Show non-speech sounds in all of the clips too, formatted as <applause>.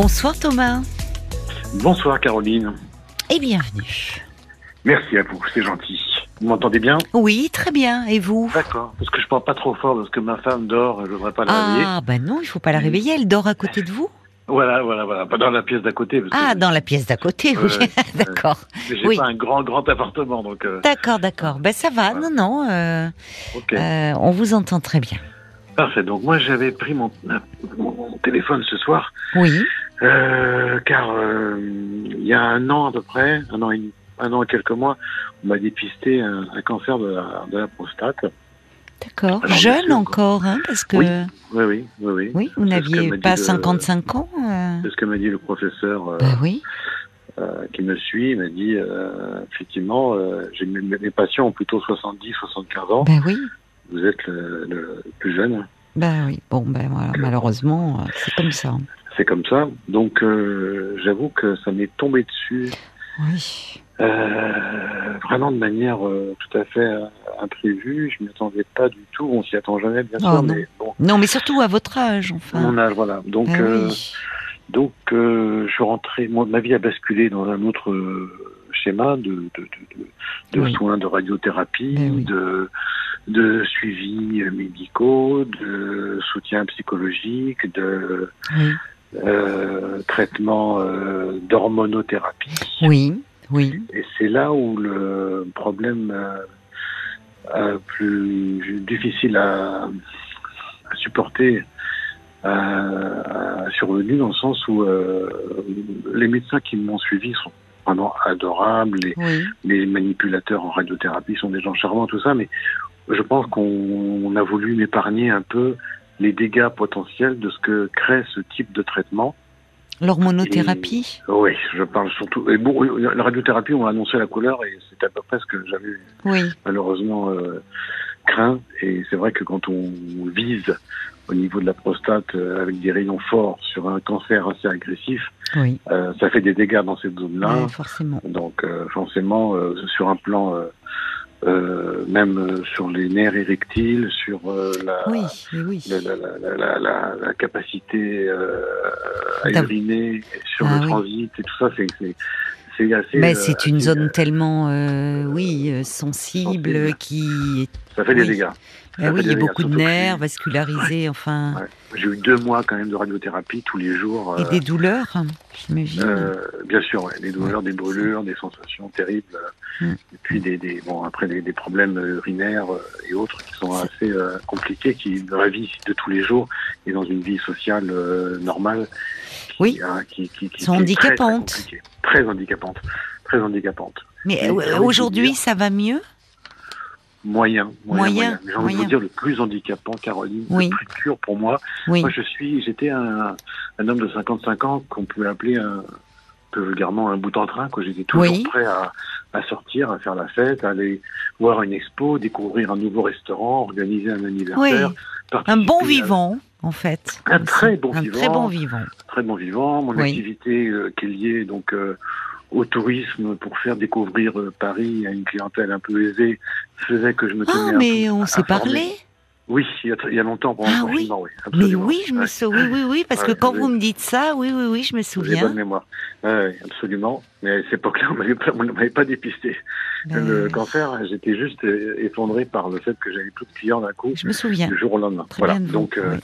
Bonsoir Thomas. Bonsoir Caroline. Et bienvenue. Merci à vous, c'est gentil. Vous m'entendez bien? Oui, très bien. Et vous? D'accord. Parce que je parle pas trop fort parce que ma femme dort, je voudrais pas la réveiller. Ah, ben non, il faut pas la réveiller. Elle dort à côté de vous? Voilà, voilà, voilà. Pas dans la pièce d'à côté. Parce Ah, que dans la pièce d'à côté, oui. <laughs> D'accord. J'ai oui. pas un grand, grand appartement, donc. euh, D'accord, d'accord. Ben ça va. Voilà. Non, non. euh, ok. euh, on vous entend très bien. Parfait. Donc moi, j'avais pris mon, mon- mon téléphone ce soir, Oui. Euh, car euh, il y a un an à peu près, un an et demi- un an et quelques mois, on m'a dépisté un, un cancer de la, de la prostate. D'accord. Jeune encore, hein, parce que Oui, Oui, oui, oui, oui. oui, vous n'aviez pas le- 55 ans. euh, C'est ce que m'a dit le professeur. Ben oui. euh, qui me suit il m'a dit euh, effectivement euh, mes, mes patients ont plutôt 70 75 ans Ben oui. vous êtes le, le plus jeune Ben oui. Bon, ben voilà. Malheureusement, c'est comme ça. C'est comme ça donc euh, j'avoue que ça m'est tombé dessus Oui. euh, vraiment de manière euh, tout à fait imprévue je m'y attendais pas du tout on s'y attend jamais bien Oh, sûr non. mais bon Non, mais surtout à votre âge, enfin. mon âge voilà donc oui. Donc, je suis rentré. Moi, ma vie a basculé dans un autre schéma de, de, de, de, de Oui. soins, de radiothérapie, Ben oui. de, de suivi médicaux, de soutien psychologique, de Oui. Euh, traitement euh, d'hormonothérapie. Oui. Oui. Et c'est là où le problème euh, plus difficile à, à supporter a survenu dans le sens où les médecins qui m'ont suivi sont vraiment adorables, les, Oui. les manipulateurs en radiothérapie sont des gens charmants, tout ça, mais je pense qu'on on a voulu m'épargner un peu les dégâts potentiels de ce que crée ce type de traitement. L'hormonothérapie Oui, je parle surtout. Et bon, la radiothérapie, on a annoncé la couleur et c'est à peu près ce que j'avais Oui. malheureusement euh, craint. Et c'est vrai que quand on vise au niveau de la prostate euh, avec des rayons forts sur un cancer assez agressif, Oui. euh, ça fait des dégâts dans cette zone-là. Ouais, forcément. Donc forcément, sur un plan, euh, même euh, sur les nerfs érectiles, sur euh, la, Oui, oui, oui. la, la, la, la, la- la capacité euh, à uriner, sur Ah le oui. transit et tout ça, c'est assez. Mais c'est une zone tellement, oui, sensible, sensible. qui. Ça fait des dégâts. Ça oui, il y a beaucoup de nerfs vascularisés, enfin, Ouais. J'ai eu deux mois quand même de radiothérapie tous les jours. et euh, des douleurs, hein, j'imagine. euh, bien sûr, ouais, des douleurs, des brûlures, des sensations terribles. euh, Mm. Et puis des, des bon après des, des problèmes urinaires euh, et autres qui sont assez euh, compliqués, qui dans la vie de tous les jours et dans une vie sociale euh, normale. Qui, Oui. hein, qui, qui, qui, Sont qui est très, très handicapantes. Très handicapante. Très. Mais euh, aujourd'hui, ça va mieux? Moyen, moyen, J'ai envie de vous dire le plus handicapant, Caroline, Oui. le plus dur pour moi, Oui. Moi, je suis, j'étais un, un homme de 55 ans qu'on pouvait appeler un peu vulgairement un bout en train, que j'étais toujours Oui. prêt à, à sortir, à faire la fête, à aller voir une expo, découvrir un nouveau restaurant, organiser un anniversaire. Un bon à- vivant, en fait. Un très bon un vivant. très bon vivant. Très bon vivant. Mon activité euh, qui est liée donc euh, au tourisme pour faire découvrir euh, Paris à une clientèle un peu aisée faisait que je me tenais Ah, mais peu on s'est parlé Oui, il y a, longtemps pendant Ah le oui. oui. Mais oui, je me souviens. Oui, oui, oui, parce Ouais, que quand vous me dites ça, oui, oui, oui, je me J'ai souviens. bonne mémoire. Ouais, absolument. Mais à cette époque-là, on on m'avait pas dépisté. Ben, Le cancer, j'étais juste euh, effondré par le fait que j'avais plus de clients d'un coup, je me souviens. du jour au lendemain. Très voilà. bien Donc, euh, oui.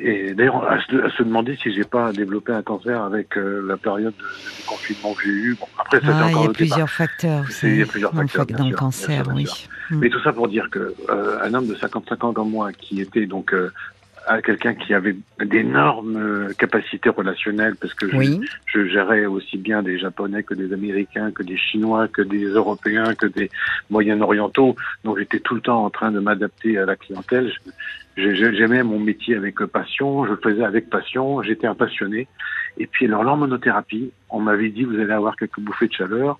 Et d'ailleurs, à, se- à se demander si j'ai pas développé un cancer avec euh, la période de, confinement que j'ai eu. Bon, après, ça Ah, il y encore a plusieurs facteurs. il y a plusieurs facteurs, dans le cancer, sûr, oui. Mm. Mais tout ça pour dire que euh, un homme de 55 ans comme moi, qui était donc euh, quelqu'un qui avait d'énormes euh, capacités relationnelles, parce que je, Oui, je gérais aussi bien des Japonais que des Américains, que des Chinois, que des Européens, que des Moyen-Orientaux. Donc j'étais tout le temps en train de m'adapter à la clientèle. Je- J'aimais mon métier avec passion, je le faisais avec passion, j'étais un passionné. Et puis alors l'hormonothérapie, on m'avait dit vous allez avoir quelques bouffées de chaleur,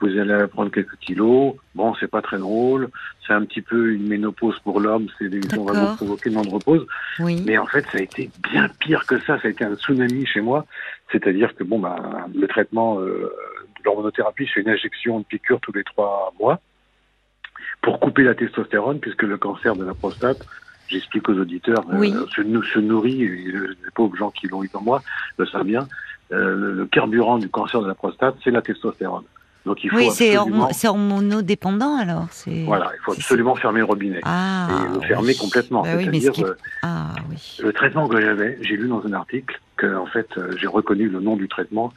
vous allez prendre quelques kilos. Bon, c'est pas très drôle, c'est un petit peu une ménopause pour l'homme, c'est des, on va vous provoquer une andropause. oui. Mais en fait, ça a été bien pire que ça. Ça a été un tsunami chez moi. C'est-à-dire que bon, bah, le traitement euh, de l'hormonothérapie, c'est une injection de piqûre tous les trois mois pour couper la testostérone, puisque le cancer de la prostate j'explique aux auditeurs, euh, Oui. se, nou- se nourrit, le- les pauvres gens qui l'ont eu comme moi le savent bien, euh, le, carburant du cancer de la prostate, c'est la testostérone. Donc il faut Oui, c'est absolument, hormonodépendant alors. Voilà, il faut absolument fermer le robinet. Ah. et le fermer oui. complètement. Bah C'est-à-dire, euh, Ah oui. le traitement que j'avais, j'ai lu dans un article que en fait euh, j'ai reconnu le nom du traitement.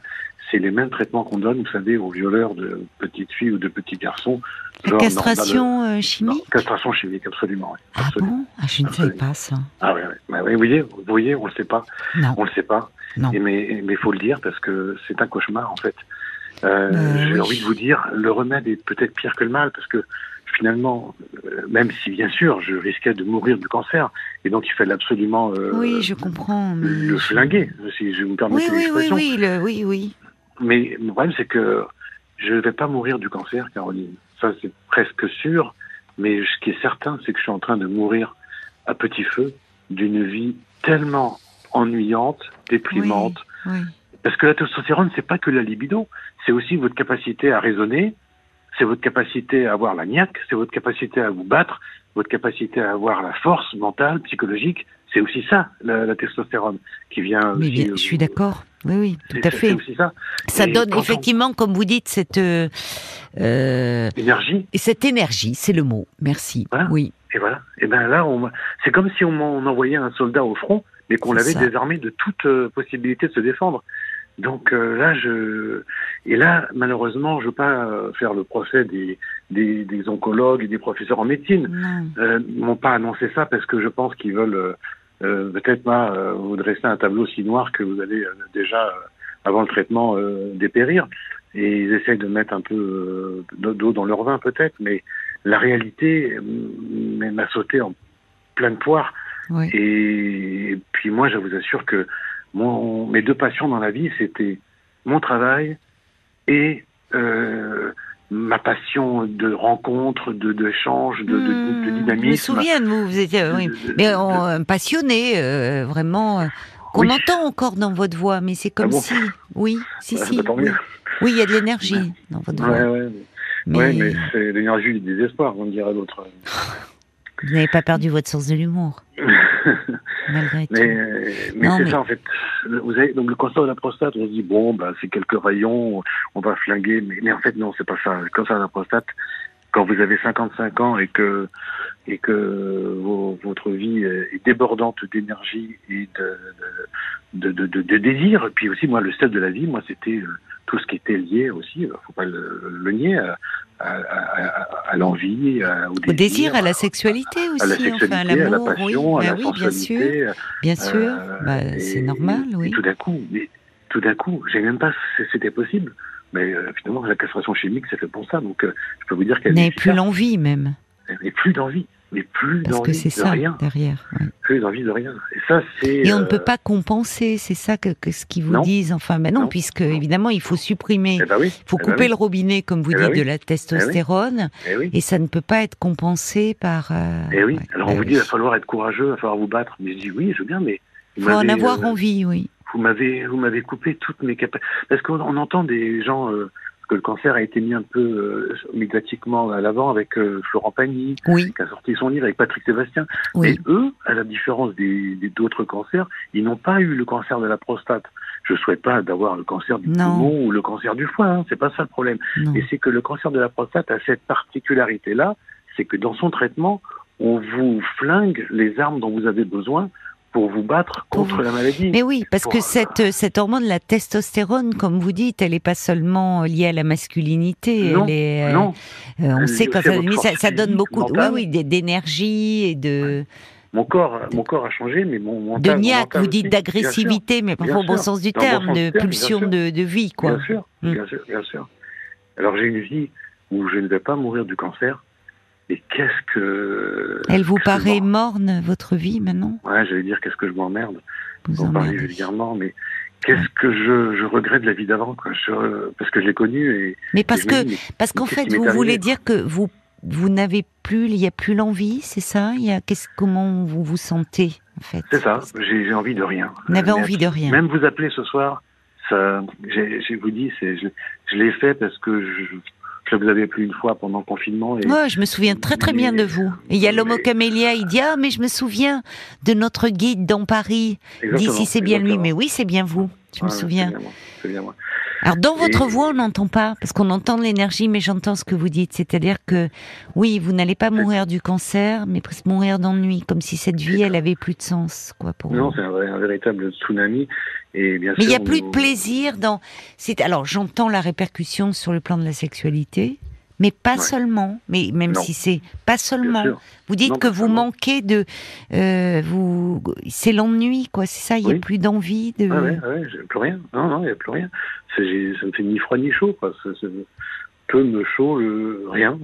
C'est les mêmes traitements qu'on donne, vous savez, aux violeurs de petites filles ou de petits garçons. La Genre le- castration euh, non, chimique. castration chimique, absolument. oui, Ah absolument. bon Ah, je ne savais pas ça. Ah ouais, ouais. Bah oui, vous voyez, vous voyez, on le sait pas, Non. on le sait pas. Non. Et mais mais faut le dire parce que c'est un cauchemar en fait. Euh, Bah, J'ai oui. envie de vous dire, le remède est peut-être pire que le mal parce que finalement, euh, même si bien sûr je risquais de mourir du cancer, et donc il fallait absolument euh, oui, je comprends. mais le flinguer, si je me permets Oui, oui, oui, oui, le- oui, oui. Mais le problème, c'est que je ne vais pas mourir du cancer, Caroline. Ça, c'est presque sûr. Mais ce qui est certain, c'est que je suis en train de mourir à petit feu d'une vie tellement ennuyante, déprimante. Oui. Parce que la testostérone, c'est pas que la libido. C'est aussi votre capacité à raisonner. C'est votre capacité à avoir la niaque. C'est votre capacité à vous battre. Votre capacité à avoir la force mentale, psychologique. C'est aussi ça, la, la testostérone, qui vient. Mais bien, je suis d'accord. Oui, oui, tout à fait. Aussi ça. Ça donne on- effectivement, comme vous dites, cette euh, euh, Énergie. et cette énergie, c'est le mot. Merci. Voilà. Oui. Et voilà. Et ben là, on c'est comme si on, on envoyait un soldat au front, mais qu'on l'avait désarmé de toute euh, possibilité de se défendre. Donc euh, là, je et là, malheureusement, je veux pas faire le procès des, des, des oncologues et des professeurs en médecine. Ils m'ont pas annoncé ça parce que je pense qu'ils veulent peut-être pas euh, vous dresser un tableau si noir que vous allez euh, déjà euh, avant le traitement euh, dépérir. Et ils essayent de mettre un peu euh, d'eau dans leur vin peut-être, mais la réalité euh, m'a sauté en pleine poire. Oui. Et puis moi, je vous assure que mon, mes deux passions dans la vie, c'était mon travail et euh, ma passion de rencontre, de d'échange, de, de, de, de Hmm, Je me dynamisme. souviens de vous, vous étiez oui. de- mais on- passionné, euh, vraiment, qu'on Oui. entend encore dans votre voix, mais c'est comme Ah bon si, oui, si, Ah, si, bah, oui. il y a de l'énergie dans votre Ouais, voix. ouais, Mais, mais c'est l'énergie du désespoir, on dirait l'autre. <laughs> vous n'avez pas perdu votre sens de l'humour, <laughs> malgré tout. Mais, mais c'est mais- ça en fait. Vous avez donc le cancer de la prostate, on se dit bon bah c'est quelques rayons, on va flinguer, mais, mais en fait non c'est pas ça. Le cancer de la prostate, quand vous avez 55 ans et que et que vos- votre vie est débordante d'énergie et de de, de, de, de désir, et puis aussi moi le sel de la vie, moi c'était euh, tout ce qui était lié aussi, euh, faut pas le, le nier, à, à, à, à l'envie, au Au désir, à la sexualité à la aussi, sexualité, enfin, à la oui, passion, à Bah la oui, bien sûr, sensualité. bien sûr, Euh, Bah, et- c'est normal, et oui. tout d'un coup, mais tout d'un coup, j'ai même pas c'était possible. Mais euh, finalement, la castration chimique, c'est fait pour ça. Donc, euh, je peux vous dire qu'elle n'avez est plus l'envie même, mais plus d'envie, mais plus parce que c'est de ça rien, derrière. ouais. plus d'envie de rien. Et ça, c'est. Et on ne euh, peut pas compenser, c'est ça que, que ce qu'ils vous Non. disent. Enfin, ben non, Non. puisque évidemment, il faut supprimer, Eh ben oui. il faut eh ben couper oui, le robinet, comme vous Eh ben dites, oui. de la testostérone, Eh oui. et ça ne peut pas être compensé par. Eh oui. ouais, Alors bah on vous dit, il va falloir être courageux, il va falloir vous battre. Mais je dis oui, je veux bien, mais. vous faut en avoir envie, oui. Vous m'avez, vous m'avez coupé toutes mes capacités. Parce qu'on on entend des gens. euh, que le cancer a été mis un peu euh, médiatiquement à l'avant avec euh, Florent Pagny, Oui, qui a sorti son livre avec Patrick Sébastien. oui. Et eux, à la différence des des- d'autres cancers, ils n'ont pas eu le cancer de la prostate. Je souhaite pas d'avoir le cancer du Non. poumon ou le cancer du foie, hein, c'est pas ça le problème. Non. Et c'est que le cancer de la prostate a cette particularité-là, c'est que dans son traitement, on vous flingue les armes dont vous avez besoin pour vous battre contre vous- la maladie. Mais oui, parce Pour- que cette, cette hormone, la testostérone, comme vous dites, elle n'est pas seulement liée à la masculinité. Non, elle est, euh, non, euh, on elle sait quand ça, donne beaucoup, oui, oui, d'énergie et de, mon corps, mon corps a changé, mais mon mental. de niaque. Vous dites d'agressivité, mais parfois au bon sens du bon terme, sens de terme, pulsion de, de vie, quoi. Bien sûr, Mm. bien sûr, bien sûr. Alors j'ai une vie où je ne vais pas mourir du cancer. Et qu'est-ce que. Elle vous je paraît morne, votre vie, maintenant Ouais, j'allais dire qu'est-ce que je m'emmerde. Vous Pour parler vulgairement, mais qu'est-ce que je, je regrette de la vie d'avant, quoi. Je- parce que je l'ai connue et. Mais parce et que, parce qu'en fait, vous voulez dire que vous, vous n'avez plus, il n'y a plus l'envie, c'est ça? Il y a, qu'est-ce, comment vous vous sentez, en fait? C'est ça, j'ai envie de rien. Vous n'avez Euh, envie de rien. Même vous appeler ce soir, ça, je vous dis, je, je l'ai fait parce que je, je vous avais appelé une fois pendant le confinement. Et... Ouais, je me souviens très très bien de vous. Et il y a l'homme camélia, il dit ah mais je me souviens de notre guide dans Paris. D'ici c'est bien lui, mais oui c'est bien vous. Je me souviens. C'est bien moi. Alors dans votre voix, on n'entend pas, parce qu'on entend l'énergie, mais j'entends ce que vous dites. C'est-à-dire que oui, vous n'allez pas mourir du cancer, mais presque mourir d'ennui, comme si cette vie, elle avait plus de sens, quoi, pour Non, c'est un, véritable tsunami. Et bien mais il n'y a plus de plaisir dans. Alors j'entends la répercussion sur le plan de la sexualité, mais pas seulement. Mais même si c'est pas seulement. Vous dites que vous manquez de, euh, vous, c'est l'ennui, quoi. C'est ça. Il n'y a plus d'envie de. Ah ouais, ouais, plus rien. Non, non, il n'y a plus rien. Ça me fait ni froid ni chaud, quoi. peu me chaud, rien.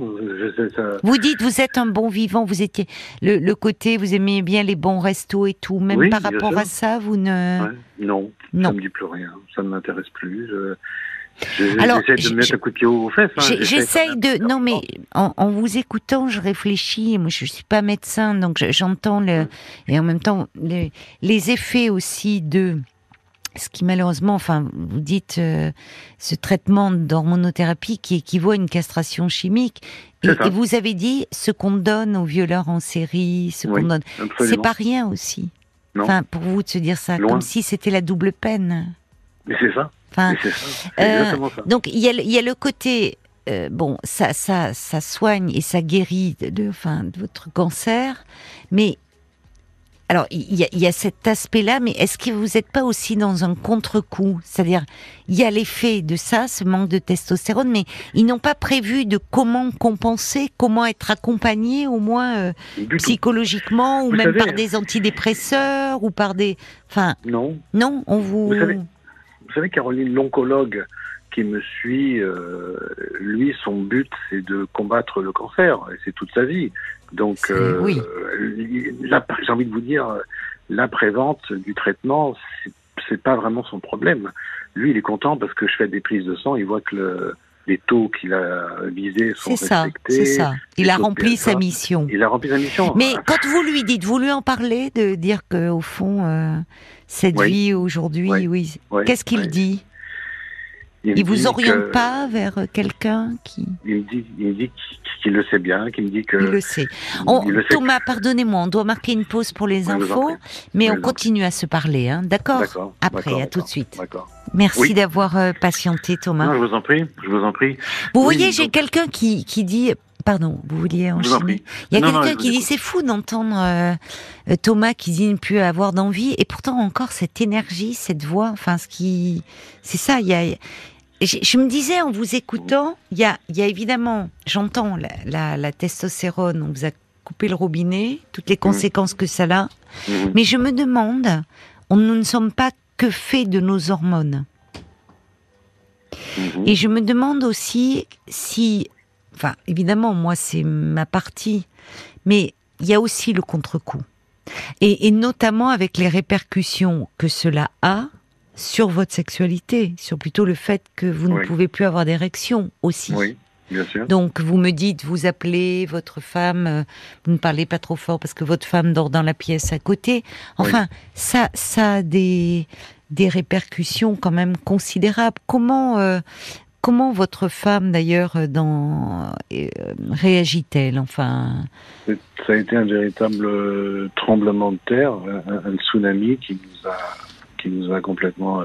Vous dites, vous êtes un bon vivant. Vous étiez le, le côté, vous aimez bien les bons restos et tout. Même par rapport à ça, vous ne. non, non, ça me dit plus rien. Ça ne m'intéresse plus. J'essaie de mettre un coup de pied aux fesses. Hein, j'essaye de. Non, mais en, vous écoutant, je réfléchis. Moi, je suis pas médecin, donc j'entends le mm. et en même temps les effets aussi de ce qui malheureusement, enfin, vous dites euh, ce traitement d'hormonothérapie qui équivaut à une castration chimique. Et, vous avez dit ce qu'on donne aux violeurs en série, ce qu'on donne, c'est pas rien aussi. Enfin, pour vous de se dire ça, comme si c'était la double peine. Mais c'est ça. Euh, donc il y, a, il y a le côté euh, bon, ça, ça, ça soigne et ça guérit de, enfin, de votre cancer, mais alors il y a, il y a cet aspect-là, mais est-ce que vous n'êtes pas aussi dans un contre-coup? C'est-à-dire, il y a l'effet de ça, ce manque de testostérone, mais ils n'ont pas prévu de comment compenser, comment être accompagné, au moins euh, psychologiquement, ou même par des antidépresseurs, ou par des, enfin, non, non, on vous vous savez, Caroline, l'oncologue qui me suit, euh, lui, son but, c'est de combattre le cancer, et c'est toute sa vie. Donc, euh, oui. j'ai envie de vous dire, l'après-vente du traitement, c'est pas vraiment son problème. Lui, il est content parce que je fais des prises de sang, il voit que le, les taux qu'il a visés sont respectés. C'est ça, Il a rempli sa mission. Il a rempli sa mission. Mais quand vous lui dites, vous lui en parlez, de dire que au fond, euh, cette vie aujourd'hui, oui. Qu'est-ce qu'il dit il, vous oriente pas vers quelqu'un qui. Il dit, il dit qu'il le sait bien, qu'il me dit que. Il le sait. Thomas, pardonnez-moi, on doit marquer une pause pour les infos, mais on continue à se parler, hein, d'accord Après, à tout de suite. Merci d'avoir euh, patienté, Thomas. Non, je vous en prie, je vous en prie. Vous voyez, j'ai quelqu'un qui, qui dit Pardon, vous vouliez enchaîner Il y a quelqu'un qui dit c'est fou d'entendre euh, euh, Thomas qui dit ne plus avoir d'envie et pourtant encore cette énergie, cette voix, enfin ce qui, c'est ça. Il y a, je, me disais en vous écoutant, il y a, il y a évidemment, j'entends la, la, testostérone, on vous a coupé le robinet, toutes les mmh. conséquences que ça a, mmh. mais je me demande, on, nous ne sommes pas que faits de nos hormones. Mmh. Et je me demande aussi si Enfin, évidemment, moi, c'est ma partie. Mais il y a aussi le contre-coup. Et, notamment avec les répercussions que cela a sur votre sexualité, sur plutôt le fait que vous ne pouvez plus avoir d'érection aussi. Oui. Bien sûr. Donc vous me dites, vous appelez votre femme, euh, vous ne parlez pas trop fort parce que votre femme dort dans la pièce à côté. Enfin, ça, ça a des des répercussions quand même considérables. Comment euh, Comment votre femme, d'ailleurs, euh, dans euh, réagit-elle Enfin, ça a été un véritable euh, tremblement de terre, un, tsunami qui nous a, qui nous a complètement,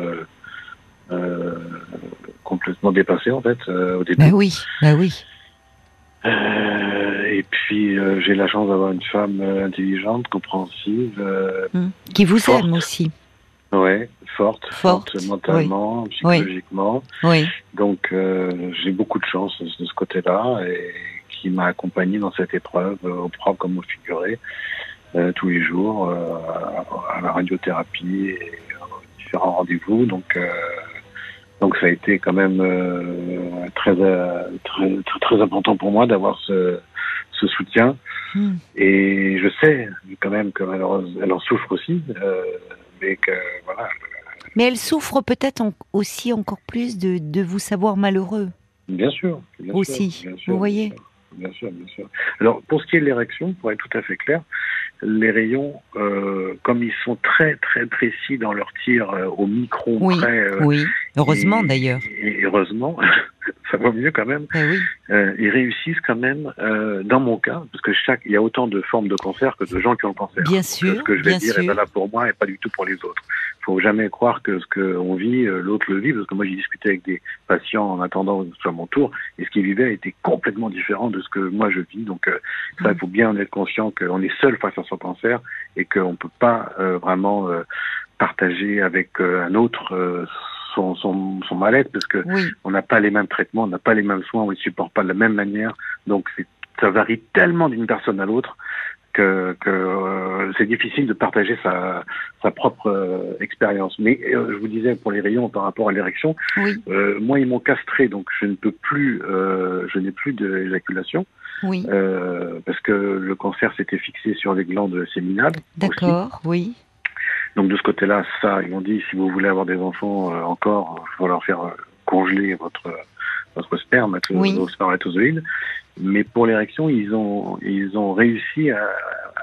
complètement dépassé en fait au début. Ben oui, ben oui. et puis j'ai la chance d'avoir une femme intelligente, compréhensive, hum. qui vous aime aussi. Ouais, forte, forte, mentalement, psychologiquement. Oui. Donc euh, j'ai beaucoup de chance de ce côté-là et qui m'a accompagné dans cette épreuve euh, au propre comme au figuré euh, tous les jours euh, à la radiothérapie et aux différents rendez-vous. Donc donc ça a été quand même très, très, très très important pour moi d'avoir ce, ce soutien. Hmm. Et je sais quand même que malheureusement elle en souffre aussi. Euh, mais que voilà. Mais elle souffre peut-être aussi encore plus de, de, vous savoir malheureux. Bien sûr. aussi, vous voyez. Bien sûr, bien sûr. Alors, pour ce qui est de l'érection, pour être tout à fait clair, les rayons, euh, comme ils sont très très précis dans leur tir euh, au micron oui, près. Euh, oui, heureusement d'ailleurs. Et heureusement, <laughs> ça va mieux quand même. Ben oui. euh, ils réussissent quand même, euh, dans mon cas, parce que chaque, il y a autant de formes de cancer que de gens qui ont le cancer. Bien Donc, sûr, Ce que je vais bien dire sûr. est valable pour moi et pas du tout pour les autres. Faut jamais croire que ce qu'on vit, euh, l'autre le vit, parce que moi j'ai discuté avec des patients en attendant que ce soit mon tour, et ce qu'ils vivaient était complètement différent de ce que moi je vis. Donc euh, ça, il faut bien en être conscient qu'on est seul face à son cancer et qu'on peut pas euh, vraiment euh, partager avec euh, un autre euh, son, son, son mal-être, parce que Oui, on n'a pas les mêmes traitements, on n'a pas les mêmes soins, on ne supporte pas de la même manière. Donc ça varie tellement d'une personne à l'autre que, que euh, c'est difficile de partager sa, sa propre euh, expérience. Mais euh, je vous disais pour les rayons par rapport à l'érection, oui, moi ils m'ont castré, donc je ne peux plus, je n'ai plus d'éjaculation oui. euh, parce que le cancer s'était fixé sur les glandes séminales. D'accord, oui. Donc de ce côté-là, ça, ils m'ont dit si vous voulez avoir des enfants euh, encore, il faut leur faire congeler votre sperme, Oui. vos spermatozoïdes. Mais pour l'érection, ils ont ils ont réussi à,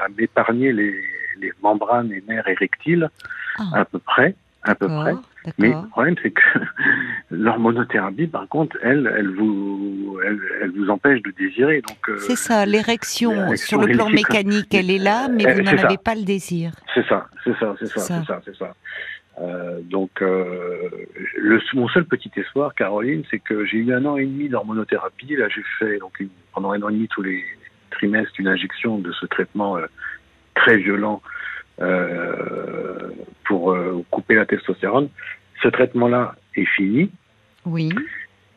à m'épargner les, les membranes et nerfs érectiles Ah, à peu près, à peu près. Mais le problème, c'est que <laughs> l'hormonothérapie, par contre, elle, elle vous, elle, elle vous empêche de désirer. Donc, euh, C'est ça, l'érection, sur le plan mécanique, elle est là, mais Euh, vous n'en ça. avez pas le désir. C'est ça, c'est ça, c'est ça, Ça. c'est ça, c'est ça. Euh, donc, euh, le, mon seul petit espoir, Caroline, c'est que j'ai eu un an et demi d'hormonothérapie. Là, j'ai fait donc une- pendant un an et demi tous les trimestres une injection de ce traitement euh, très violent pour couper la testostérone. Ce traitement-là est fini. Oui,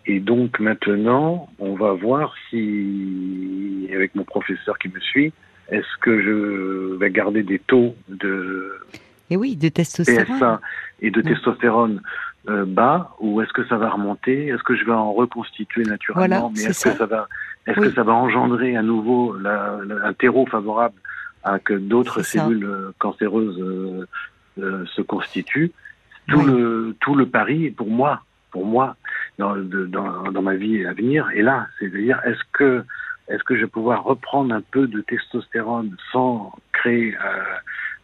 Et donc maintenant, on va voir si, avec mon professeur qui me suit, est-ce que je vais garder des taux de et oui, de testostérone. PSA et de testostérone euh, bas, ou est-ce que ça va remonter? Est-ce que je vais en reconstituer naturellement? Voilà, Mais c'est est-ce que ça. va, est-ce Oui. que ça va engendrer à nouveau la, la- un terreau favorable à que d'autres ça. cellules euh, cancéreuses euh, euh, se constituent? Tout Oui. le tout le pari pour moi, pour moi, dans, de- dans, dans ma vie à venir, est là. C'est-à-dire, est-ce que est-ce que je vais pouvoir reprendre un peu de testostérone sans créer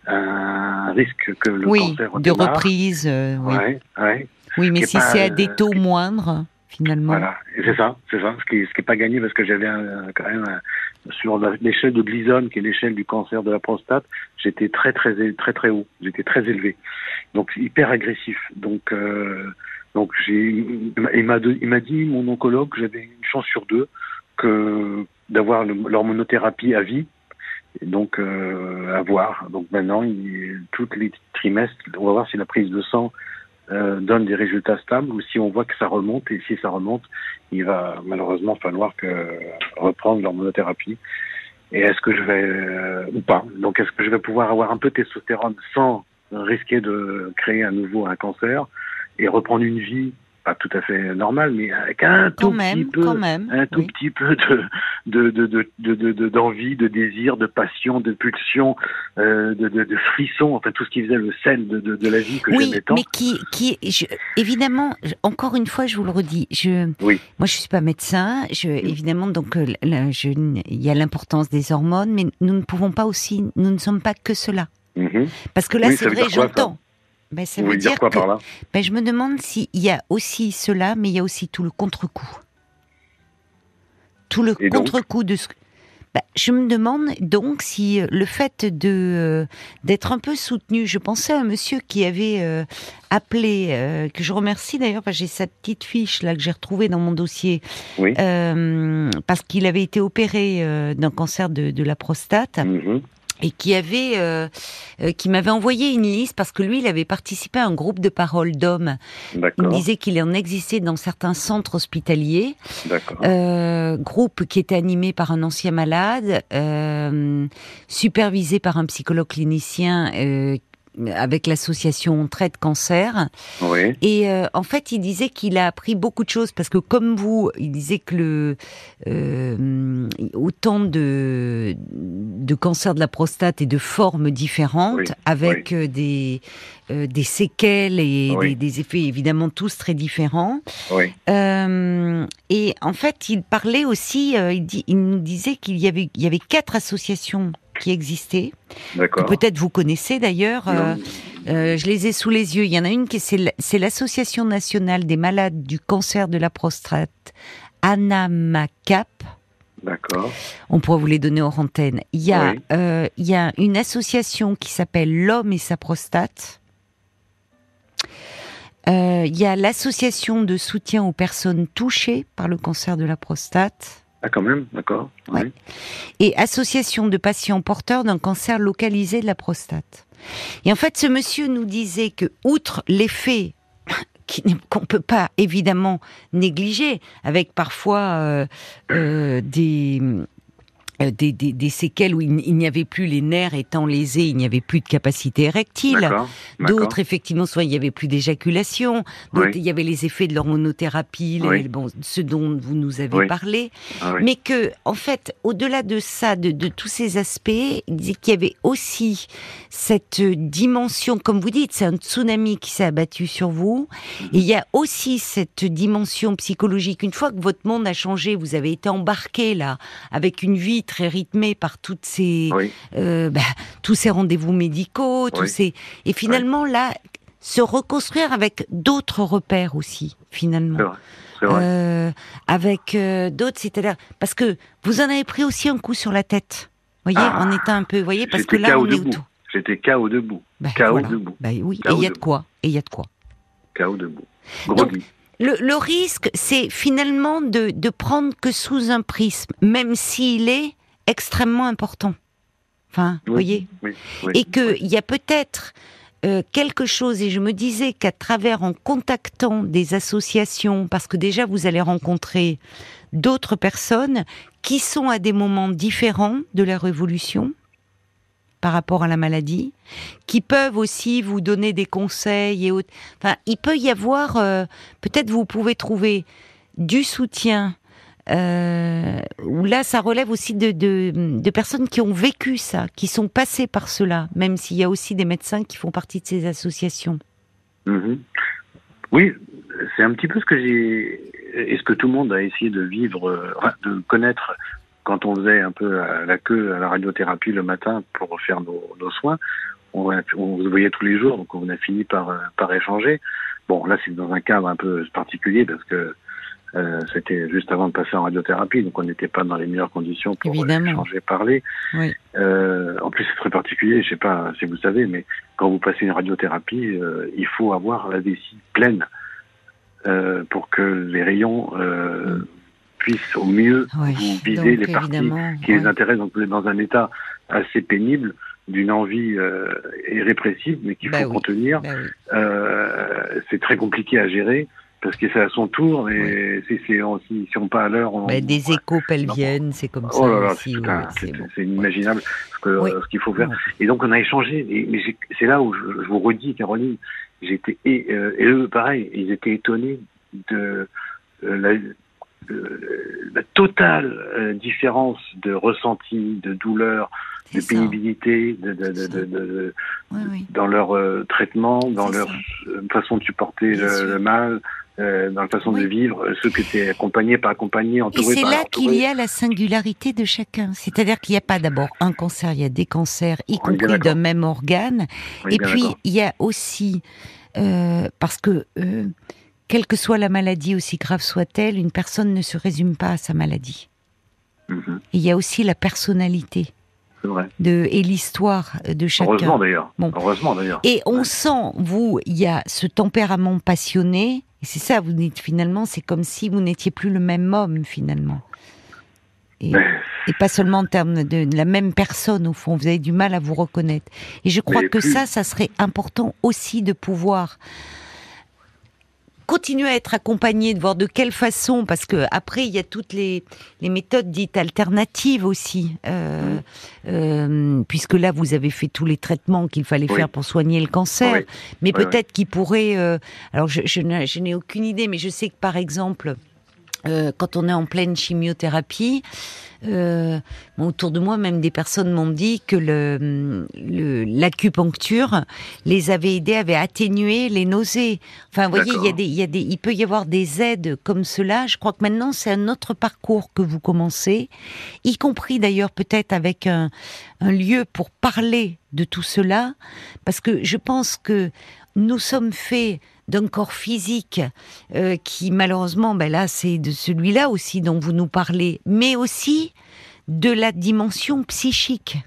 un risque que le oui, cancer de reprise. euh, oui. Ouais, ouais. oui, mais si c'est à des euh, taux ce qui- moindres, finalement. Voilà, c'est ça, c'est ça. Ce qui, ce qui est pas gagné parce que j'avais un- quand même un- sur l'échelle de Gleason, qui est l'échelle du cancer de la prostate, j'étais très très très très haut. J'étais très élevé, donc hyper agressif. Donc euh, donc j'ai, il m'a de- il m'a dit mon oncologue que j'avais une chance sur deux que d'avoir l'hormonothérapie à vie. Et donc euh, à voir. Donc maintenant, il, toutes les trimestres, on va voir si la prise de sang euh, donne des résultats stables ou si on voit que ça remonte et si ça remonte, il va malheureusement falloir que reprendre l'hormonothérapie. Et est-ce que je vais euh, ou pas Donc est-ce que je vais pouvoir avoir un peu de testostérone sans risquer de créer à nouveau un cancer et reprendre une vie pas tout à fait normale, mais avec un Quand tout même, petit peu, un tout oui. petit peu de de de de de de- de- d'envie, de, désir, de passion, de pulsion, euh, de, de frisson, enfin tout ce qui faisait le sel de la vie que Oui, j'aimais tant. mais qui, qui, je- évidemment, encore une fois, je vous le redis, je, Oui. moi, je suis pas médecin. Je, évidemment, donc, euh, là, je- il y a l'importance des hormones, mais nous ne pouvons pas aussi, nous ne sommes pas que cela. Mhm. Parce que là, Oui, c'est vrai, j'entends. Ben, ça Vous veut voulez dire dire quoi que, par là? ben, je me demande s'il y a aussi cela, mais il y a aussi tout le contre-coup. Tout le contre-coup de ce. Ben, je me demande donc si euh, le fait de euh, d'être un peu soutenu, je pensais à un monsieur qui avait euh, appelé, euh, que je remercie d'ailleurs, j'ai sa petite fiche là que j'ai retrouvée dans mon dossier, Oui. parce qu'il avait été opéré d'un cancer de, de la prostate Mhm. Et qui avait euh, euh, qui m'avait envoyé une liste parce que lui il avait participé à un groupe de parole d'hommes. Il disait qu'il en existait dans certains centres hospitaliers, euh, groupe qui était animé par un ancien malade, euh, supervisé par un psychologue clinicien. Avec l'association On traite cancer. Oui, et euh, en fait il disait qu'il a appris beaucoup de choses parce que comme vous il disait que le euh, autant de de cancers de la prostate et de formes différentes Oui, avec euh, des euh, des séquelles et des, des effets évidemment tous très différents. Oui, et en fait, il parlait aussi, il, dit, il nous disait qu'il y avait, il y avait quatre associations qui existaient, que peut-être vous connaissez d'ailleurs. je les ai sous les yeux. Il y en a une qui c'est l'Association nationale des malades du cancer de la prostate, ANAMACAP. D'accord. On pourrait vous les donner en antenne. Il y a, il y a une association qui s'appelle L'homme et sa prostate. Euh, il y a l'association de soutien aux personnes touchées par le cancer de la prostate. Ah, quand même, d'accord. Et association de patients porteurs d'un cancer localisé de la prostate. Et en fait, ce monsieur nous disait que, outre l'effet <laughs> qu'on ne peut pas évidemment négliger, avec parfois euh, euh, des des, des, des, séquelles où il, n'y avait plus les nerfs étant lésés, il n'y avait plus de capacité érectile. D'autres, effectivement, soit il n'y avait plus d'éjaculation. D'autres, il y avait les effets de l'hormonothérapie, bon, ce dont vous nous avez parlé. Ah Mais que, en fait, au-delà de ça, de, de, tous ces aspects, il disait qu'il y avait aussi cette dimension, comme vous dites, c'est un tsunami qui s'est abattu sur vous. Mhm. Et il y a aussi cette dimension psychologique. Une fois que votre monde a changé, vous avez été embarqué là, avec une vie très rythmé par toutes ces, euh, bah, tous ces rendez-vous médicaux, tous ces... et finalement là, se reconstruire avec d'autres repères aussi, finalement. Euh, avec euh, d'autres, c'est-à-dire parce que vous en avez pris aussi un coup sur la tête, voyez, ah. en étant un peu, voyez, parce que là on est debout. J'étais KO debout. Bah, KO debout. Bah, oui, et il y a de quoi. Et il y a de quoi. KO debout. le, le, risque, c'est finalement de, de prendre que sous un prisme, même s'il est extrêmement important. Enfin, vous voyez Et qu'il y a peut-être euh, quelque chose, et je me disais qu'à travers, en contactant des associations, parce que déjà vous allez rencontrer d'autres personnes qui sont à des moments différents de la révolution par rapport à la maladie, qui peuvent aussi vous donner des conseils et autres. Enfin, il peut y avoir, euh, peut-être vous pouvez trouver du soutien où là, ça relève aussi de, de, personnes qui ont vécu ça, qui sont passées par cela, même s'il y a aussi des médecins qui font partie de ces associations. Mhm. Oui, c'est un petit peu ce que j'ai, et ce que tout le monde a essayé de vivre, euh, de connaître quand on faisait un peu la queue à la radiothérapie le matin pour faire nos, soins. On, on, se voyait tous les jours, donc on a fini par, par échanger. Bon, là, c'est dans un cadre un peu particulier parce que euh, c'était juste avant de passer en radiothérapie, donc on n'était pas dans les meilleures conditions pour échanger, parler. Oui. Euh, en plus, c'est très particulier. Je sais pas si vous savez, mais quand vous passez une radiothérapie, euh, il faut avoir la vessie pleine euh, pour que les rayons euh, puissent au mieux vous viser les parties qui les intéressent. Donc vous êtes dans un état assez pénible d'une envie irrépressible, mais qu'il bah faut contenir. Bah c'est très compliqué à gérer parce que c'est à son tour et si c'est si, si on pas à l'heure on... des échos pelviennes c'est comme ça oh c'est inimaginable ce qu'il faut faire. Et donc on a échangé et, mais c'est là où je, vous redis Caroline j'étais et, euh, et, eux pareil ils étaient étonnés de euh, la, la totale euh, différence de ressenti de douleur de pénibilité de, de, de, de oui, oui. dans leur traitement dans leur façon de supporter le, mal euh, dans la façon de vivre, ceux qui étaient accompagnés, pas accompagnés, entourés. Et c'est là qu'il y a la singularité de chacun. C'est-à-dire qu'il n'y a pas d'abord un cancer, il y a des cancers, y compris d'un même organe. Et puis il y a aussi, euh, parce que euh, quelle que soit la maladie, aussi grave soit-elle, une personne ne se résume pas à sa maladie. Mhm. Il y a aussi la personnalité. Vrai. De, et l'histoire de chacun. Heureusement d'ailleurs. Heureusement d'ailleurs. Et on sent, vous, il y a ce tempérament passionné, et c'est ça, vous dites finalement, c'est comme si vous n'étiez plus le même homme finalement. Et, pas seulement en termes de, la même personne au fond, vous avez du mal à vous reconnaître. Et je crois que ça, ça serait important aussi de pouvoir continuer à être accompagné, de voir de quelle façon, parce que après il y a toutes les, les méthodes dites alternatives aussi, euh, mm. euh, puisque là vous avez fait tous les traitements qu'il fallait faire pour soigner le cancer, mais peut-être qu'il pourrait, euh, alors je, je n'ai aucune idée, mais je sais que par exemple, quand on est en pleine chimiothérapie, euh, autour de moi, même des personnes m'ont dit que le, l'acupuncture les avait aidés, avait atténué les nausées. Enfin, vous voyez, il y a des, il y a des, il peut y avoir des aides comme cela. Je crois que maintenant c'est un autre parcours que vous commencez, y compris d'ailleurs peut-être avec un, un lieu pour parler de tout cela, parce que je pense que nous sommes faits d'un corps physique euh, qui malheureusement, ben là c'est de celui-là aussi dont vous nous parlez, mais aussi de la dimension psychique.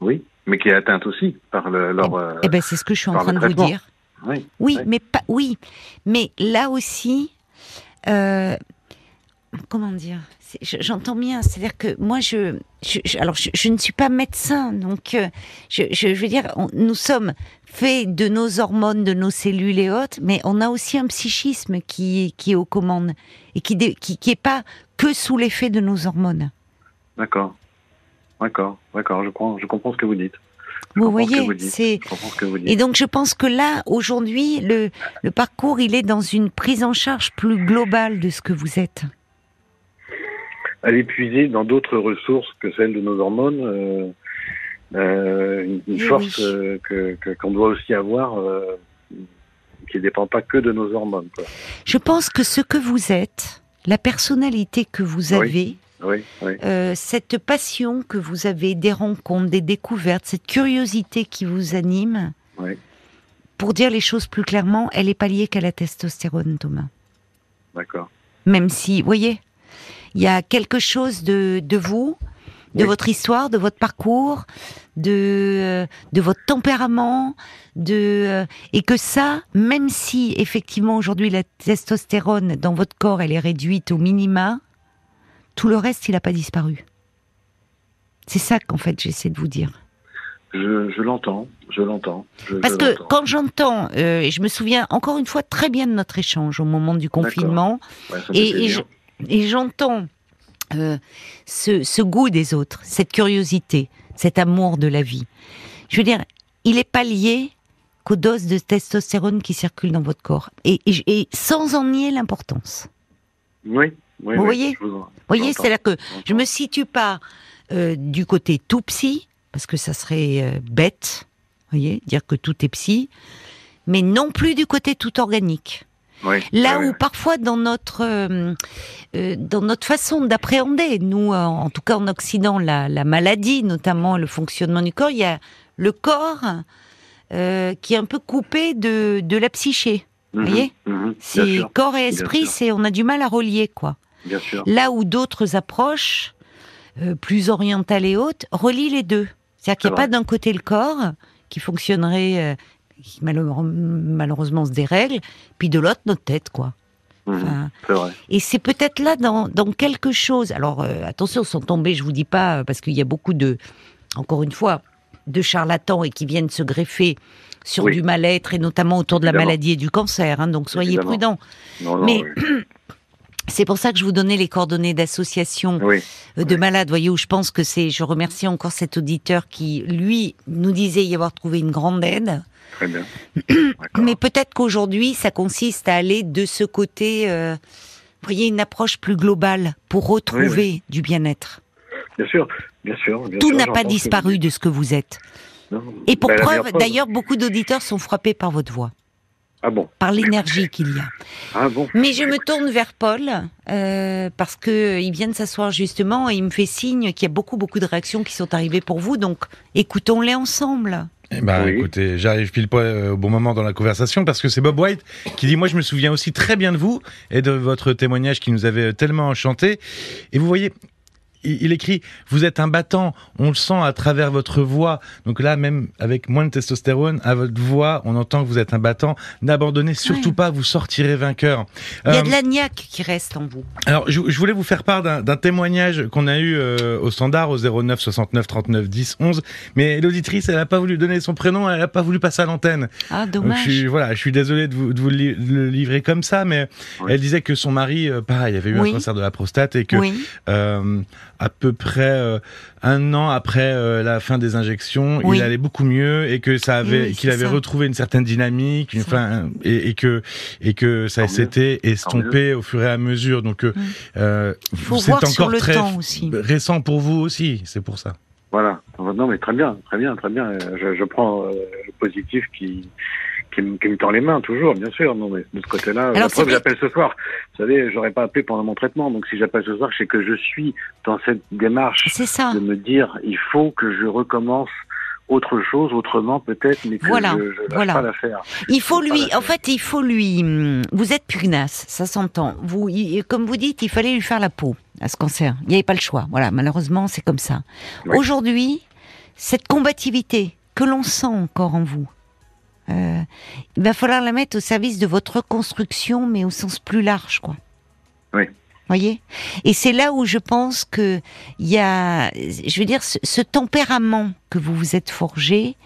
Oui, mais qui est atteinte aussi par le, leur. Eh, eh ben c'est ce que je suis en train de vous dire. Oui, oui, mais pas, oui, mais là aussi, euh, comment dire? J'entends bien, c'est-à-dire que moi, je, alors je, ne suis pas médecin, donc euh, je, veux dire, nous sommes faits de nos hormones, de nos cellules et autres, mais on a aussi un psychisme qui, qui est aux commandes et qui, qui, qui est pas que sous l'effet de nos hormones. D'accord, d'accord, d'accord. Je comprends, je comprends ce que vous dites. vous voyez, c'est et donc je pense que là aujourd'hui le, le parcours il est dans une prise en charge plus globale de ce que vous êtes à l'épuiser dans d'autres ressources que celles de nos hormones. Euh, euh, une, force euh, que qu'on doit aussi avoir qui ne dépend pas que de nos hormones. Quoi. Je pense que ce que vous êtes, la personnalité que vous avez, oui, oui, cette passion que vous avez des rencontres, des découvertes, cette curiosité qui vous anime, pour dire les choses plus clairement, elle est pas liée qu'à la testostérone, Thomas. D'accord. Même si, vous voyez, il y a quelque chose de, de vous, de votre histoire, de votre parcours, de, euh, de votre tempérament, de euh, et que ça, même si effectivement aujourd'hui la testostérone dans votre corps elle est réduite au minima, tout le reste il n'a pas disparu. C'est ça qu'en fait j'essaie de vous dire. Je, je l'entends, je l'entends. Parce que quand j'entends, euh, et je me souviens encore une fois très bien de notre échange au moment du confinement, et, et, et j'entends euh, ce, goût des autres, cette curiosité, cet amour de la vie. Je veux dire, il n'est pas lié qu'aux doses de testostérone qui circulent dans votre corps. Et, sans en nier l'importance. Oui, oui. Vous voyez Vous voyez, c'est là que je me situe pas euh, du côté tout psy, parce que ça serait euh, bête, vous voyez, dire que tout est psy, mais non plus du côté tout organique. Là où parfois dans notre euh, euh, dans notre façon d'appréhender, nous en tout cas en Occident, la, la, maladie, notamment le fonctionnement du corps, il y a le corps euh, qui est un peu coupé de, de la psyché. vous mhm. voyez, mhm. c'est corps et esprit, c'est on a du mal à relier quoi. Bien sûr. Là où d'autres approches plus orientales et hautes relient les deux. C'est-à-dire qu'il n'y a pas d'un côté le corps qui fonctionnerait qui malheureusement se dérègle, puis de l'autre notre tête, quoi. Mhm, et c'est peut-être là dans, quelque chose. Alors euh, attention, sans tomber, je vous dis pas euh, parce qu'il y a beaucoup de, encore une fois, de charlatans et qui viennent se greffer sur du mal-être et notamment autour de la maladie et du cancer. Hein, donc soyez prudents. Mais c'est pour ça que je vous donnais les coordonnées d'associations euh, de malades. Voyez où je pense que c'est. Je remercie encore cet auditeur qui, lui, nous disait y avoir trouvé une grande aide. Très bien. <clears throat> Mais peut-être qu'aujourd'hui, ça consiste à aller de ce côté, euh, voyez, une approche plus globale pour retrouver du bien-être. Bien sûr, bien sûr. Tout n'a pas disparu de ce que vous êtes. Et pour preuve, d'ailleurs, beaucoup d'auditeurs sont frappés par votre voix. Ah bon Par l'énergie qu'il y a. Ah bon Mais je me tourne vers Paul euh, parce que il vient de s'asseoir justement et il me fait signe qu'il y a beaucoup beaucoup de réactions qui sont arrivées pour vous. Donc écoutons-les ensemble. Eh ben, écoutez, j'arrive pile poil euh, au bon moment dans la conversation parce que c'est Bob White qui dit, moi, je me souviens aussi très bien de vous et de votre témoignage qui nous avait tellement enchanté. Et vous voyez, il écrit vous êtes un battant, on le sent à travers votre voix. Donc là même avec moins de testostérone à votre voix, on entend que vous êtes un battant. N'abandonnez surtout pas, vous sortirez vainqueur. Il y a de euh, la niaque qui reste en vous. Alors je, voulais vous faire part d'un témoignage qu'on a eu euh, au standard au 09 69 39 10 11, mais l'auditrice elle a pas voulu donner son prénom, elle a pas voulu passer à l'antenne. Ah dommage. je suis, voilà, je suis désolé de vous, de vous le livrer comme ça, mais elle disait que son mari, euh, pareil, avait eu un cancer de la prostate et que à peu près un an après la fin des injections, il allait beaucoup mieux et que ça avait, qu'il avait retrouvé une certaine dynamique, une fin, et, que et que ça s'était estompé au fur et à mesure. Donc, mm. c'est encore très récent pour vous aussi. C'est pour ça. Voilà. Non, mais très bien, très bien, très bien. Je, je prends le positif qui qui, me, qui me tend les mains toujours, bien sûr. Non, mais de ce côté-là, la preuve, j'appelle ce soir. Vous savez, j'aurais pas appelé pendant mon traitement, donc si j'appelle ce soir, c'est que je suis dans cette démarche ça. de me dire, il faut que je recommence autre chose, autrement peut-être, mais que voilà, je, je voilà. pas la faire. Il faut lui, en fait, il faut lui. Hum, vous êtes pugnace, ça s'entend. Vous, comme vous dites, il fallait lui faire la peau à ce cancer. Il n'y avait pas le choix. Voilà, malheureusement, c'est comme ça. Aujourd'hui, cette combativité que l'on sent encore en vous, euh, il va falloir la mettre au service de votre reconstruction, mais au sens plus large, quoi. Oui. Voyez? Et c'est là où je pense que il y a, je veux dire, ce tempérament que vous vous êtes forgé,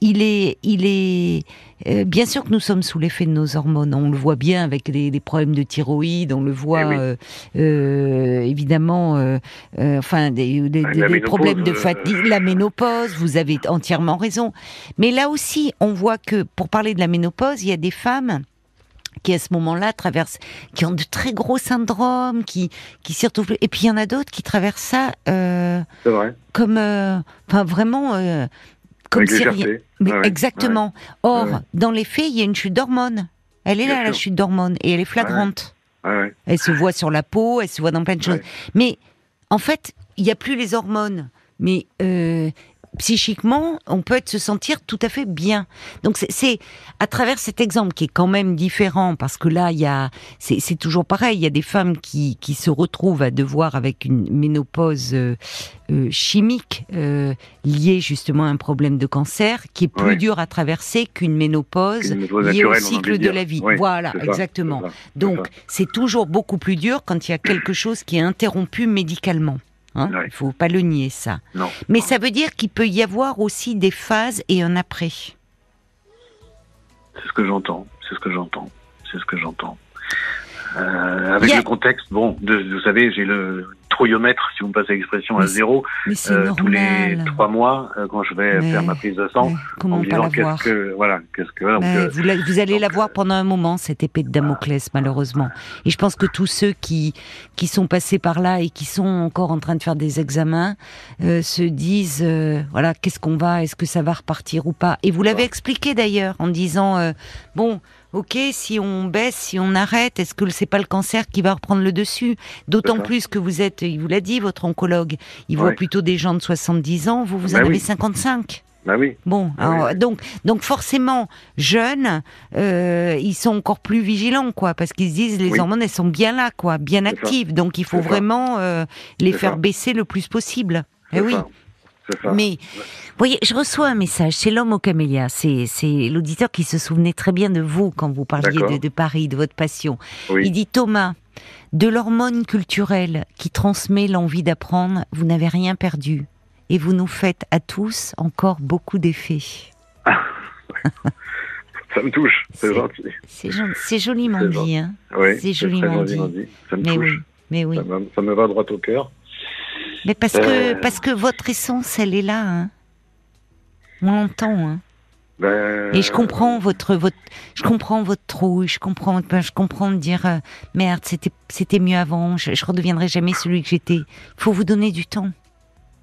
il est, il est, euh, bien sûr que nous sommes sous l'effet de nos hormones. On le voit bien avec les, problèmes de thyroïde, on le voit eh euh, euh, évidemment, enfin des, des problèmes de fatigue, la ménopause. Vous avez entièrement raison. Mais là aussi, on voit que pour parler de la ménopause, il y a des femmes qui à ce moment-là traversent, qui ont de très gros syndromes, qui qui s'y retrouvent. Et puis il y en a d'autres qui traversent ça vrai. comme, enfin vraiment comme si Mais exactement. Or, dans les faits, il y a une chute d'hormones. Elle est là, la chute d'hormones, et elle est flagrante. Elle se voit sur la peau, elle se voit dans plein de choses. Mais en fait, il n'y a plus les hormones. Mais euh, psychiquement, on peut se sentir tout à fait bien. Donc c'est à travers cet exemple qui est quand même différent parce que là il y a c'est toujours pareil, il y a des femmes qui, qui se retrouvent à devoir avec une ménopause euh, euh, chimique euh, liée justement à un problème de cancer qui est plus dur à traverser qu'une ménopause liée au cycle de la vie. voilà, exactement. Donc c'est toujours beaucoup plus dur quand il y a quelque chose qui est interrompu médicalement. Hein Il faut pas le nier, ça. Mais ça veut dire qu'il peut y avoir aussi des phases et un après. C'est ce que j'entends. C'est ce que j'entends. C'est ce que j'entends. Euh, avec le contexte, bon, vous savez, j'ai le trouillomètre, si vous me passez l'expression, à zéro, euh, tous les trois mois euh, quand je vais faire ma prise de sang. comment pas la voir que, voilà, qu'est-ce que euh, vous, vous, allez la voir pendant un moment cette épée de Damoclès, malheureusement. Et je pense que tous ceux qui qui sont passés par là et qui sont encore en train de faire des examens se disent, voilà, qu'est-ce qu'on va, est-ce que ça va repartir ou pas? Et vous l'avez expliqué d'ailleurs en disant, bon ok, si on baisse, si on arrête, est-ce que c'est pas le cancer qui va reprendre le dessus? D'autant plus que vous êtes, il vous l'a dit, votre oncologue, il voit plutôt des gens de 70 ans, vous, vous en bah avez 55. Bah oui. Bon, bah donc, donc forcément, jeunes, euh, ils sont encore plus vigilants, quoi, parce qu'ils se disent les hormones, elles sont bien là, quoi, bien actives. Donc il faut vraiment euh, les faire baisser le plus possible. Eh oui. Mais, voyez, je reçois un message. C'est l'homme au camélia. C'est, l'auditeur qui se souvenait très bien de vous quand vous parliez de, Paris, de votre passion. Il dit Thomas, de l'hormone culturelle qui transmet l'envie d'apprendre, vous n'avez rien perdu. Et vous nous faites à tous encore beaucoup d'effets. <laughs> ça me touche, c'est gentil. C'est, joliment dit, hein. c'est joliment dit. Ça me mais touche. Oui, mais oui. ça me va droit au cœur. Mais parce que, euh. parce que votre essence, elle est là. Hein. On l'entend. Hein. Ben, Et je comprends votre, votre, je comprends votre trouille, je comprends, ben, je comprends de dire euh, merde, c'était, c'était mieux avant, je, je redeviendrai jamais celui que j'étais. Il faut vous donner du temps.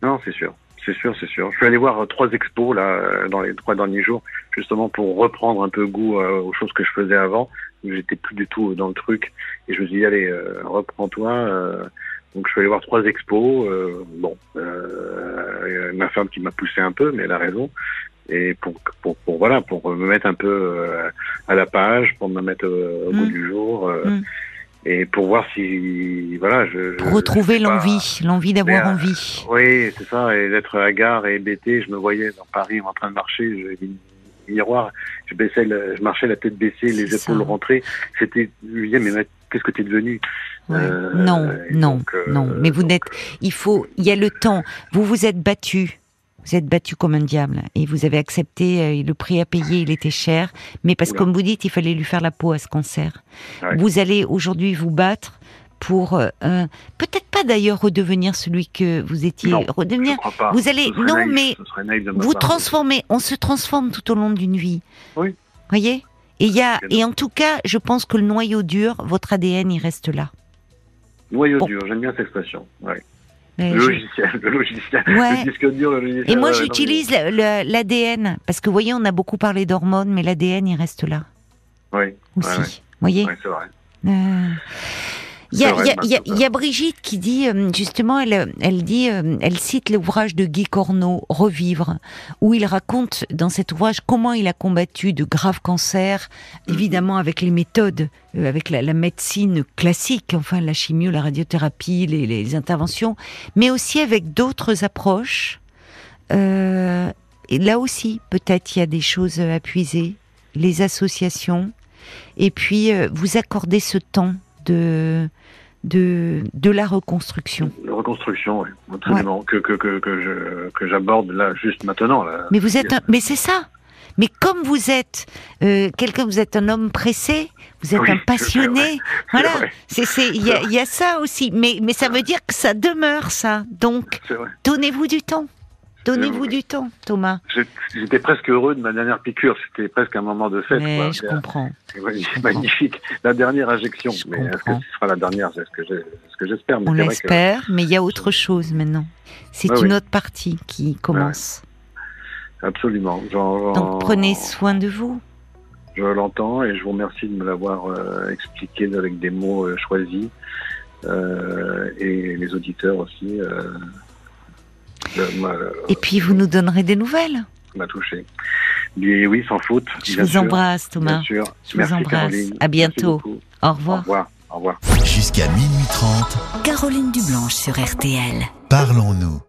Non, c'est sûr, c'est sûr, c'est sûr. Je suis allé voir euh, trois expos là dans les trois derniers jours, justement pour reprendre un peu goût aux choses que je faisais avant. J'étais plus du tout dans le truc, et je me suis dit allez, reprends-toi. Donc je suis allé voir trois expos. Euh, bon, euh, ma femme qui m'a poussé un peu, mais elle a raison. Et pour, pour, pour voilà, pour me mettre un peu euh, à la page, pour me mettre au bout mm. du jour. Euh, mm. Et pour voir si voilà, je, pour retrouver l'envie, l'envie d'avoir envie. Oui, c'est ça, et d'être à gare et hébété. Je me voyais dans Paris en train de marcher, j'avais un miroir, je baissais, je marchais la tête baissée, les épaules rentrées. C'était, je me disais mais qu'est-ce que tu es devenu euh, non, non, euh, non. Mais vous n'êtes. Il faut. Il y a le temps. Vous vous êtes battu. Vous êtes battu comme un diable et vous avez accepté euh, le prix à payer. Il était cher, mais parce que comme vous dites, il fallait lui faire la peau à ce cancer. Vous allez aujourd'hui vous battre pour euh, peut-être pas d'ailleurs redevenir celui que vous étiez. Non, redevenir. Vous allez non naïf, mais vous transformez. On se transforme tout au long d'une vie. Oui. Voyez? Et y a et en tout cas, je pense que le noyau dur, votre ADN, il reste là. Noyau Bon. dur, j'aime bien cette expression. Ouais. Le je- logiciel, le logiciel. Ouais. Le disque dur, le logiciel. Et moi, ouais, j'utilise l'ADN parce que, vous voyez, on a beaucoup parlé d'hormones, mais l'ADN, il reste là Oui, aussi. ouais, ouais. Vous voyez Ouais, c'est vrai. Euh, Il y, a- y y Brigitte qui dit, euh, justement, elle, elle dit, euh, elle cite l'ouvrage de Guy Corneau, Revivre, où il raconte dans cet ouvrage comment il a combattu de graves cancers, évidemment avec les méthodes, euh, avec la, la médecine classique, enfin la chimio, la radiothérapie, les, les interventions, mais aussi avec d'autres approches. Euh, et là aussi, peut-être il y a des choses à puiser, les associations, et puis euh, vous accordez ce temps de de, de la reconstruction. La reconstruction, oui, absolument. Que, que, que, que je- que j'aborde là, juste maintenant. Là. Mais vous êtes, un- mais c'est ça. Mais comme vous êtes euh, quelqu'un, vous êtes un homme pressé, vous êtes Oui, un passionné. vrai. Voilà, C'est c'est c'est il y y a ça aussi. Mais mais ça veut dire que ça demeure ça. Donc donnez-vous du temps. Donnez-vous du temps, Thomas. J'étais presque heureux de ma dernière piqûre. C'était presque un moment de fête. Mais quoi. je comprends. C'est magnifique, magnifique. La dernière injection. Je mais est-ce que comprends. ce sera la dernière C'est ce que j'espère. On que- l'espère, mais il y a autre chose maintenant. C'est Ouais, une oui. autre partie qui commence. Absolument. Donc prenez soin de vous. Je l'entends et je vous remercie de me l'avoir euh, expliqué avec des mots euh, choisis. Euh, et les auditeurs aussi. Euh, Et puis vous nous donnerez des nouvelles. m'a touché. Et oui, sans faute. Je bien vous sûr, embrasse, Bien Thomas. sûr. Je vous Merci, embrasse. Caroline. À bientôt. Au Au revoir. revoir. Au revoir. Jusqu'à minuit 30, Caroline Dublanche sur RTL. parlons-nous.